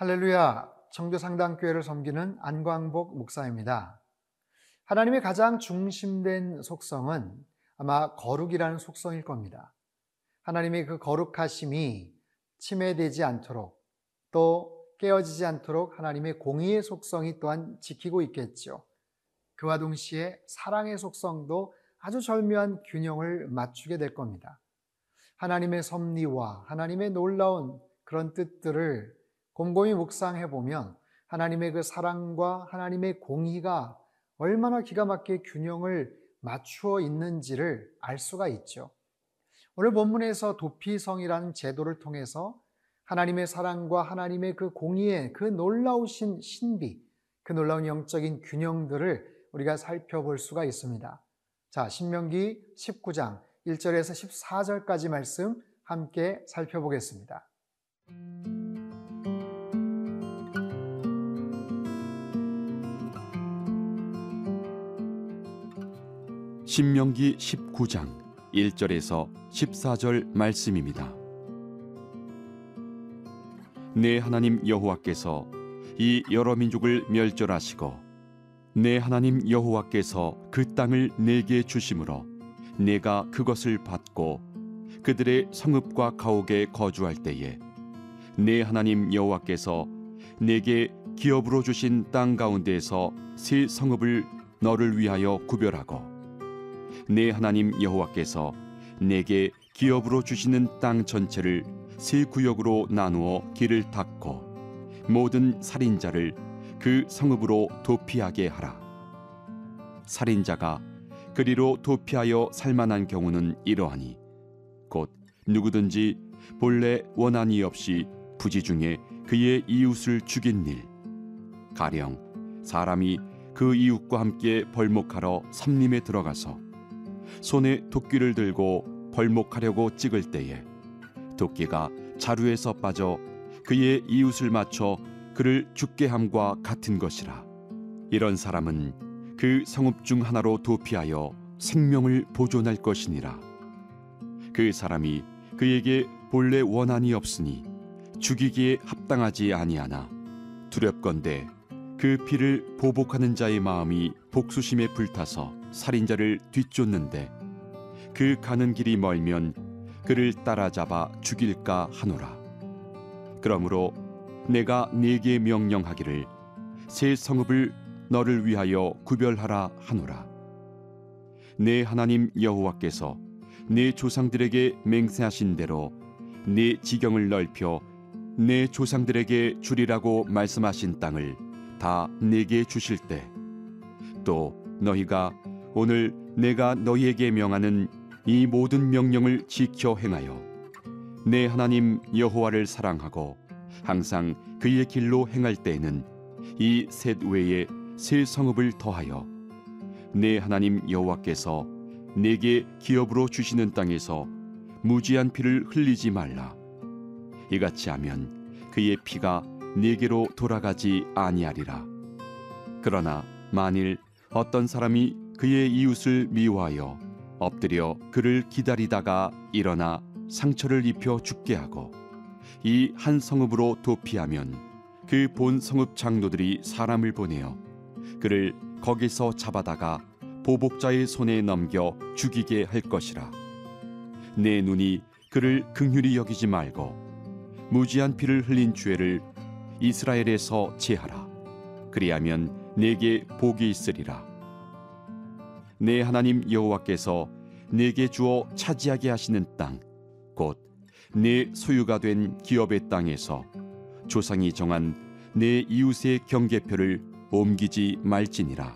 할렐루야, 청교상당교회를 섬기는 안광복 목사입니다. 하나님의 가장 중심된 속성은 아마 거룩이라는 속성일 겁니다. 하나님의 그 거룩하심이 침해되지 않도록 또 깨어지지 않도록 하나님의 공의의 속성이 또한 지키고 있겠죠. 그와 동시에 사랑의 속성도 아주 절묘한 균형을 맞추게 될 겁니다. 하나님의 섭리와 하나님의 놀라운 그런 뜻들을 곰곰이 묵상해 보면 하나님의 그 사랑과 하나님의 공의가 얼마나 기가 막히게 균형을 맞추어 있는지를 알 수가 있죠. 오늘 본문에서 도피성이라는 제도를 통해서 하나님의 사랑과 하나님의 그 공의의 그 놀라우신 신비, 그 놀라운 영적인 균형들을 우리가 살펴볼 수가 있습니다. 자, 신명기 19장 1절에서 14절까지 말씀 함께 살펴보겠습니다. 신명기 19장 1절에서 14절 말씀입니다. 내 하나님 여호와께서 이 여러 민족을 멸절하시고 내 하나님 여호와께서 그 땅을 내게 주심으로 내가 그것을 받고 그들의 성읍과 가옥에 거주할 때에 내 하나님 여호와께서 내게 기업으로 주신 땅 가운데에서 새 성읍을 너를 위하여 구별하고 내 하나님 여호와께서 내게 기업으로 주시는 땅 전체를 세 구역으로 나누어 길을 닦고 모든 살인자를 그 성읍으로 도피하게 하라. 살인자가 그리로 도피하여 살만한 경우는 이러하니 곧 누구든지 본래 원한이 없이 부지 중에 그의 이웃을 죽인 일 가령 사람이 그 이웃과 함께 벌목하러 삼림에 들어가서 손에 도끼를 들고 벌목하려고 찍을 때에 도끼가 자루에서 빠져 그의 이웃을 맞춰 그를 죽게 함과 같은 것이라. 이런 사람은 그 성읍 중 하나로 도피하여 생명을 보존할 것이니라. 그 사람이 그에게 본래 원한이 없으니 죽이기에 합당하지 아니하나 두렵건대 그 피를 보복하는 자의 마음이 복수심에 불타서 살인자를 뒤쫓는데 그 가는 길이 멀면 그를 따라잡아 죽일까 하노라. 그러므로 내가 네게 명령하기를 새 성읍을 너를 위하여 구별하라 하노라. 내 하나님 여호와께서 내 조상들에게 맹세하신 대로 내 지경을 넓혀 내 조상들에게 주리라고 말씀하신 땅을 다 내게 주실 때 또 너희가 오늘 내가 너희에게 명하는 이 모든 명령을 지켜 행하여 내 하나님 여호와를 사랑하고 항상 그의 길로 행할 때에는 이 셋 외에 새 성읍을 더하여 내 하나님 여호와께서 내게 기업으로 주시는 땅에서 무지한 피를 흘리지 말라. 이같이 하면 그의 피가 내게로 돌아가지 아니하리라. 그러나 만일 어떤 사람이 그의 이웃을 미워하여 엎드려 그를 기다리다가 일어나 상처를 입혀 죽게 하고 이 한 성읍으로 도피하면 그 본 성읍 장로들이 사람을 보내어 그를 거기서 잡아다가 보복자의 손에 넘겨 죽이게 할 것이라. 내 눈이 그를 긍휼히 여기지 말고 무지한 피를 흘린 죄를 이스라엘에서 제하라 그리하면 내게 복이 있으리라. 내 하나님 여호와께서 내게 주어 차지하게 하시는 땅, 곧 내 소유가 된 기업의 땅에서 조상이 정한 내 이웃의 경계표를 옮기지 말지니라.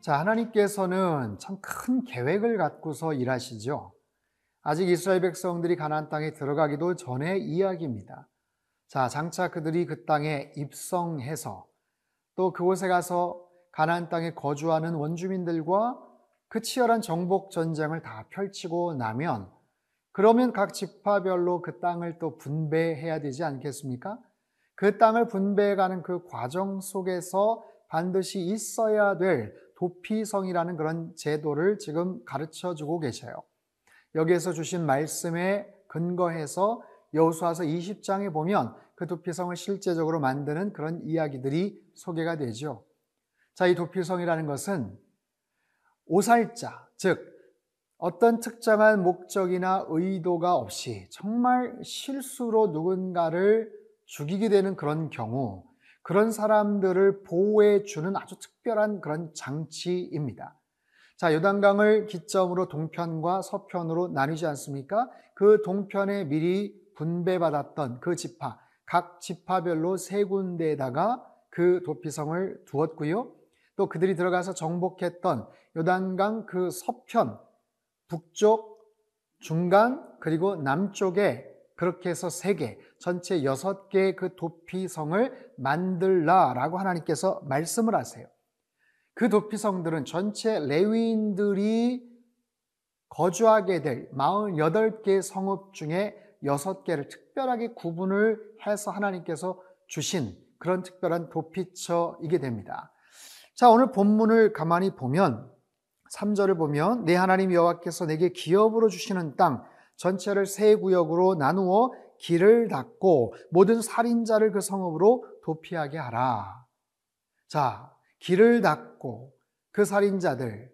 자, 하나님께서는 참 큰 계획을 갖고서 일하시죠. 아직 이스라엘 백성들이 가나안 땅에 들어가기도 전의 이야기입니다. 자, 장차 그들이 그 땅에 입성해서 또 그곳에 가서 가나안 땅에 거주하는 원주민들과 그 치열한 정복 전쟁을 다 펼치고 나면 그러면 각 지파별로 그 땅을 또 분배해야 되지 않겠습니까? 그 땅을 분배해가는 그 과정 속에서 반드시 있어야 될 도피성이라는 그런 제도를 지금 가르쳐 주고 계셔요. 여기에서 주신 말씀에 근거해서 여호수아서 20장에 보면 그 도피성을 실제적으로 만드는 그런 이야기들이 소개가 되죠. 자, 이 도피성이라는 것은 오살자, 즉 어떤 특정한 목적이나 의도가 없이 정말 실수로 누군가를 죽이게 되는 그런 경우 그런 사람들을 보호해 주는 아주 특별한 그런 장치입니다. 자, 요단강을 기점으로 동편과 서편으로 나뉘지 않습니까? 그 동편에 미리 분배받았던 그 지파, 각 지파별로 세 군데에다가 그 도피성을 두었고요. 또 그들이 들어가서 정복했던 요단강 그 서편, 북쪽, 중간, 그리고 남쪽에 그렇게 해서 세 개, 전체 여섯 개의 그 도피성을 만들라라고 하나님께서 말씀을 하세요. 그 도피성들은 전체 레위인들이 거주하게 될 48개의 성읍 중에 6개를 특별하게 구분을 해서 하나님께서 주신 그런 특별한 도피처이게 됩니다. 자, 오늘 본문을 가만히 보면 3절을 보면 내 하나님 여호와께서 내게 기업으로 주시는 땅 전체를 세 구역으로 나누어 길을 닫고 모든 살인자를 그 성읍으로 도피하게 하라. 자, 길을 닫고 그 살인자들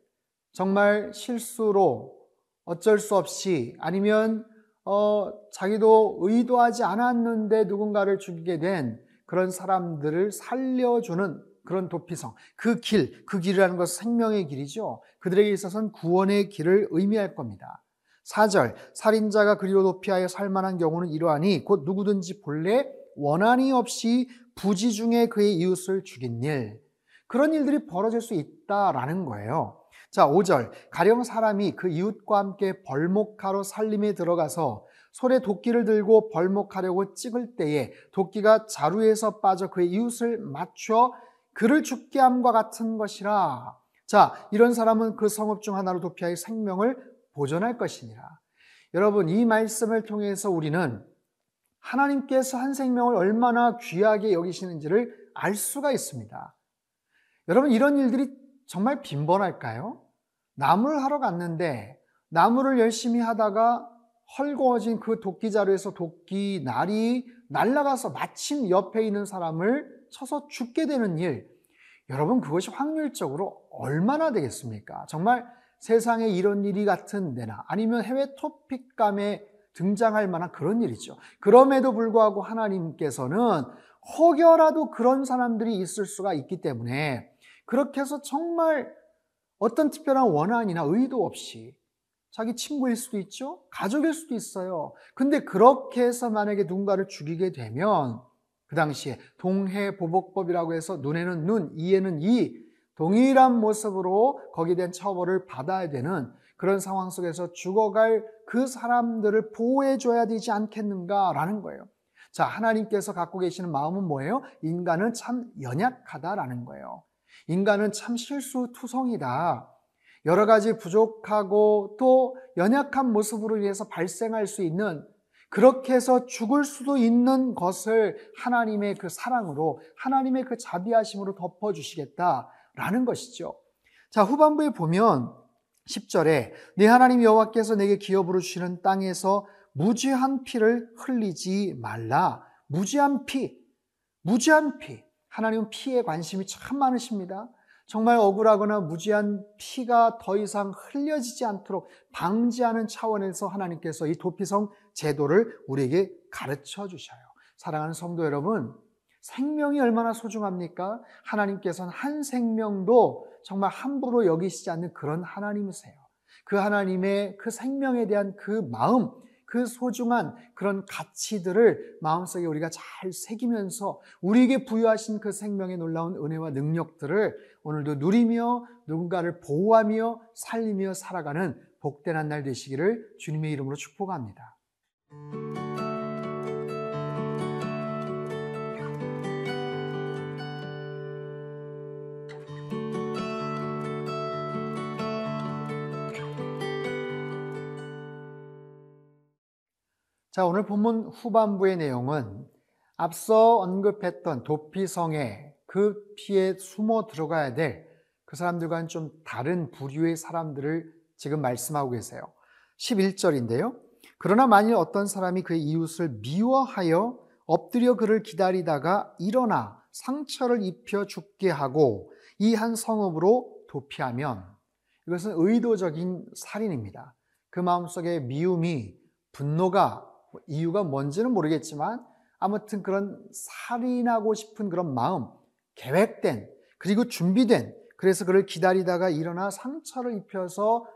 정말 실수로 어쩔 수 없이 아니면 어, 자기도 의도하지 않았는데 누군가를 죽이게 된 그런 사람들을 살려주는 그런 도피성. 그 길, 그 길이라는 것은 생명의 길이죠. 그들에게 있어서는 구원의 길을 의미할 겁니다. 4절, 살인자가 그리로 도피하여 살만한 경우는 이러하니 곧 누구든지 본래 원한이 없이 부지 중에 그의 이웃을 죽인 일. 그런 일들이 벌어질 수 있다라는 거예요. 자, 5절. 가령 사람이 그 이웃과 함께 벌목하러 살림에 들어가서 손에 도끼를 들고 벌목하려고 찍을 때에 도끼가 자루에서 빠져 그의 이웃을 맞춰 그를 죽게 함과 같은 것이라. 자, 이런 사람은 그 성읍 중 하나로 도피하여 생명을 보존할 것이니라. 여러분, 이 말씀을 통해서 우리는 하나님께서 한 생명을 얼마나 귀하게 여기시는지를 알 수가 있습니다. 여러분, 이런 일들이 정말 빈번할까요? 나무를 하러 갔는데 나무를 열심히 하다가 헐거워진 그 도끼 자루에서 도끼 날이 날아가서 마침 옆에 있는 사람을 쳐서 죽게 되는 일. 여러분, 그것이 확률적으로 얼마나 되겠습니까? 정말 세상에 이런 일이 같은 데나 아니면 해외 토픽감에 등장할 만한 그런 일이죠. 그럼에도 불구하고 하나님께서는 혹여라도 그런 사람들이 있을 수가 있기 때문에 그렇게 해서 정말 어떤 특별한 원한이나 의도 없이 자기 친구일 수도 있죠. 가족일 수도 있어요. 근데 그렇게 해서 만약에 누군가를 죽이게 되면 그 당시에 동해보복법이라고 해서 눈에는 눈, 이에는 이 동일한 모습으로 거기에 대한 처벌을 받아야 되는 그런 상황 속에서 죽어갈 그 사람들을 보호해줘야 되지 않겠는가라는 거예요. 자, 하나님께서 갖고 계시는 마음은 뭐예요? 인간은 참 연약하다라는 거예요. 인간은 참 실수투성이다. 여러 가지 부족하고 또 연약한 모습으로 인해서 발생할 수 있는 그렇게 해서 죽을 수도 있는 것을 하나님의 그 사랑으로 하나님의 그 자비하심으로 덮어 주시겠다라는 것이죠. 자, 후반부에 보면 10절에 네 하나님 여호와께서 내게 기업으로 주시는 땅에서 무죄한 피를 흘리지 말라. 무죄한 피, 무죄한 피. 하나님은 피에 관심이 참 많으십니다. 정말 억울하거나 무지한 피가 더 이상 흘려지지 않도록 방지하는 차원에서 하나님께서 이 도피성 제도를 우리에게 가르쳐 주셔요. 사랑하는 성도 여러분, 생명이 얼마나 소중합니까? 하나님께서는 한 생명도 정말 함부로 여기시지 않는 그런 하나님이세요. 그 하나님의 그 생명에 대한 그 마음, 그 소중한 그런 가치들을 마음속에 우리가 잘 새기면서 우리에게 부여하신 그 생명의 놀라운 은혜와 능력들을 오늘도 누리며 누군가를 보호하며 살리며 살아가는 복된 한 날 되시기를 주님의 이름으로 축복합니다. 자, 오늘 본문 후반부의 내용은 앞서 언급했던 도피성에 그 피에 숨어 들어가야 될 그 사람들과는 좀 다른 부류의 사람들을 지금 말씀하고 계세요. 11절인데요. 그러나 만일 어떤 사람이 그의 이웃을 미워하여 엎드려 그를 기다리다가 일어나 상처를 입혀 죽게 하고 이 한 성읍으로 도피하면 이것은 의도적인 살인입니다. 그 마음속에 미움이 분노가 뭐 이유가 뭔지는 모르겠지만 아무튼 그런 살인하고 싶은 그런 마음, 계획된 그리고 준비된 그래서 그를 기다리다가 일어나 상처를 입혀서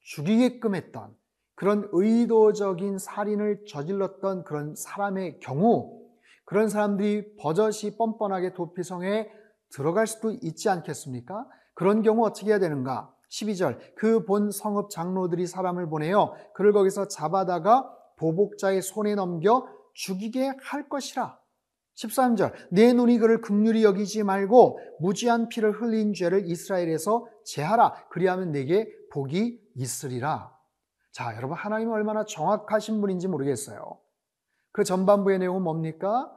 죽이게끔 했던 그런 의도적인 살인을 저질렀던 그런 사람의 경우 그런 사람들이 버젓이 뻔뻔하게 도피성에 들어갈 수도 있지 않겠습니까? 그런 경우 어떻게 해야 되는가? 12절 그 본 성읍 장로들이 사람을 보내어 그를 거기서 잡아다가 보복자의 손에 넘겨 죽이게 할 것이라. 13절 내 눈이 그를 극률이 여기지 말고 무지한 피를 흘린 죄를 이스라엘에서 제하라. 그리하면 내게 복이 있으리라. 자, 여러분 하나님은 얼마나 정확하신 분인지 모르겠어요. 그 전반부의 내용은 뭡니까?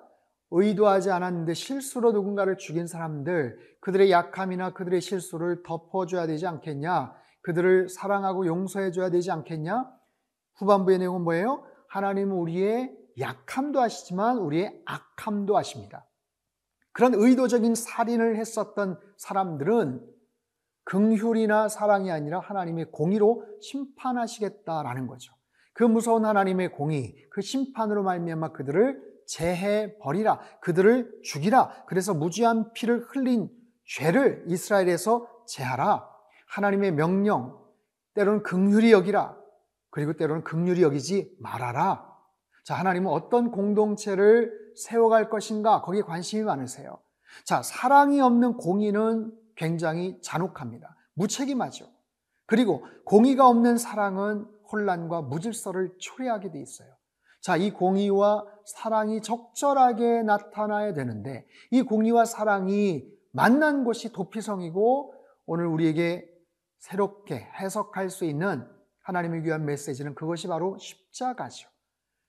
의도하지 않았는데 실수로 누군가를 죽인 사람들, 그들의 약함이나 그들의 실수를 덮어줘야 되지 않겠냐? 그들을 사랑하고 용서해줘야 되지 않겠냐? 후반부의 내용은 뭐예요? 하나님은 우리의 약함도 아시지만 우리의 악함도 아십니다. 그런 의도적인 살인을 했었던 사람들은 긍휼이나 사랑이 아니라 하나님의 공의로 심판하시겠다라는 거죠. 그 무서운 하나님의 공의, 그 심판으로 말미암아 그들을 제해 버리라, 그들을 죽이라. 그래서 무지한 피를 흘린 죄를 이스라엘에서 제하라. 하나님의 명령, 때로는 긍휼히 여기라. 그리고 때로는 긍휼히 여기지 말아라. 자, 하나님은 어떤 공동체를 세워갈 것인가? 거기에 관심이 많으세요. 자, 사랑이 없는 공의는 굉장히 잔혹합니다. 무책임하죠. 그리고 공의가 없는 사랑은 혼란과 무질서를 초래하게 돼 있어요. 자, 이 공의와 사랑이 적절하게 나타나야 되는데 이 공의와 사랑이 만난 곳이 도피성이고 오늘 우리에게 새롭게 해석할 수 있는 하나님의 귀한 메시지는 그것이 바로 십자가죠.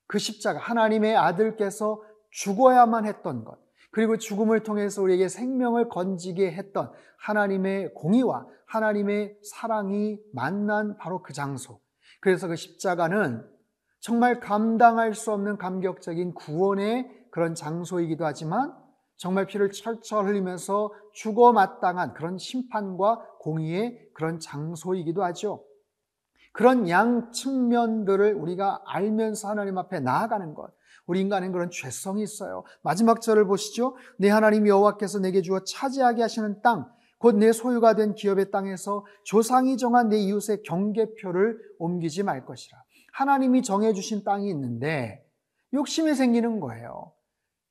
그 십자가, 하나님의 아들께서 죽어야만 했던 것, 그리고 죽음을 통해서 우리에게 생명을 건지게 했던 하나님의 공의와 하나님의 사랑이 만난 바로 그 장소. 그래서 그 십자가는 정말 감당할 수 없는 감격적인 구원의 그런 장소이기도 하지만 정말 피를 철철 흘리면서 죽어 마땅한 그런 심판과 공의의 그런 장소이기도 하죠. 그런 양 측면들을 우리가 알면서 하나님 앞에 나아가는 것. 우리 인간은 그런 죄성이 있어요. 마지막 절을 보시죠. 내 하나님 여호와께서 내게 주어 차지하게 하시는 땅, 곧 내 소유가 된 기업의 땅에서 조상이 정한 내 이웃의 경계표를 옮기지 말 것이라. 하나님이 정해주신 땅이 있는데 욕심이 생기는 거예요.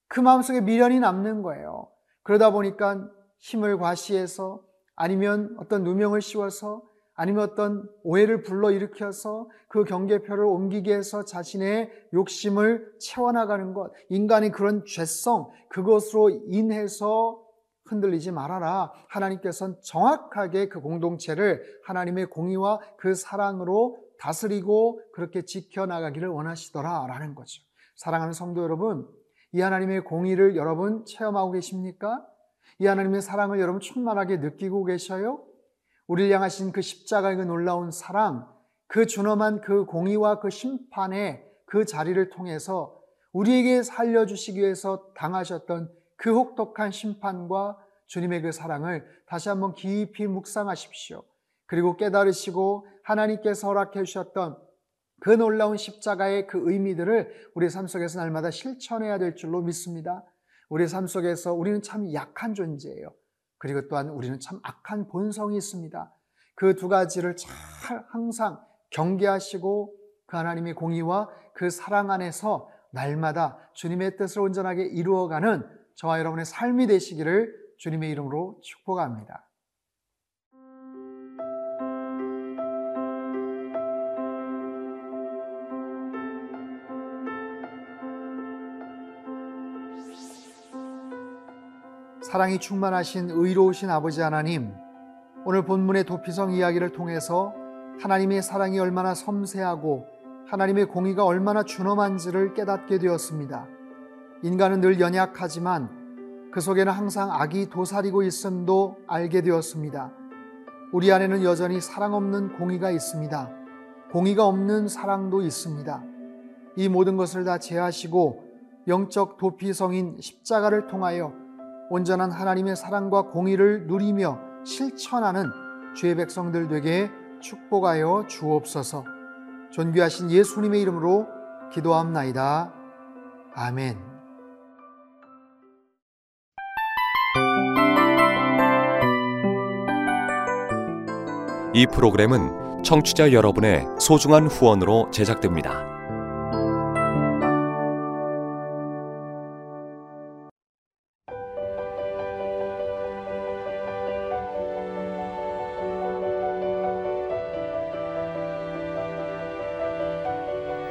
그 마음속에 미련이 남는 거예요. 그러다 보니까 힘을 과시해서 아니면 어떤 누명을 씌워서 아니면 어떤 오해를 불러일으켜서 그 경계표를 옮기게 해서 자신의 욕심을 채워나가는 것, 인간의 그런 죄성, 그것으로 인해서 흔들리지 말아라. 하나님께서는 정확하게 그 공동체를 하나님의 공의와 그 사랑으로 다스리고 그렇게 지켜나가기를 원하시더라. 라는 거죠. 사랑하는 성도 여러분, 이 하나님의 공의를 여러분 체험하고 계십니까? 이 하나님의 사랑을 여러분 충만하게 느끼고 계셔요? 우리를 향하신 그 십자가의 그 놀라운 사랑, 그 준엄한 그 공의와 그 심판의 그 자리를 통해서 우리에게 살려주시기 위해서 당하셨던 그 혹독한 심판과 주님의 그 사랑을 다시 한번 깊이 묵상하십시오. 그리고 깨달으시고 하나님께서 허락해 주셨던 그 놀라운 십자가의 그 의미들을 우리 삶 속에서 날마다 실천해야 될 줄로 믿습니다. 우리 삶 속에서 우리는 참 약한 존재예요. 그리고 또한 우리는 참 악한 본성이 있습니다. 그 두 가지를 잘 항상 경계하시고 그 하나님의 공의와 그 사랑 안에서 날마다 주님의 뜻을 온전하게 이루어가는 저와 여러분의 삶이 되시기를 주님의 이름으로 축복합니다. 사랑이 충만하신 의로우신 아버지 하나님, 오늘 본문의 도피성 이야기를 통해서 하나님의 사랑이 얼마나 섬세하고 하나님의 공의가 얼마나 준엄한지를 깨닫게 되었습니다. 인간은 늘 연약하지만 그 속에는 항상 악이 도사리고 있음도 알게 되었습니다. 우리 안에는 여전히 사랑 없는 공의가 있습니다. 공의가 없는 사랑도 있습니다. 이 모든 것을 다 제하시고 영적 도피성인 십자가를 통하여 온전한 하나님의 사랑과 공의를 누리며 실천하는 주의 백성들 되게 축복하여 주옵소서. 존귀하신 예수님의 이름으로 기도함나이다. 아멘. 이 프로그램은 청취자 여러분의 소중한 후원으로 제작됩니다.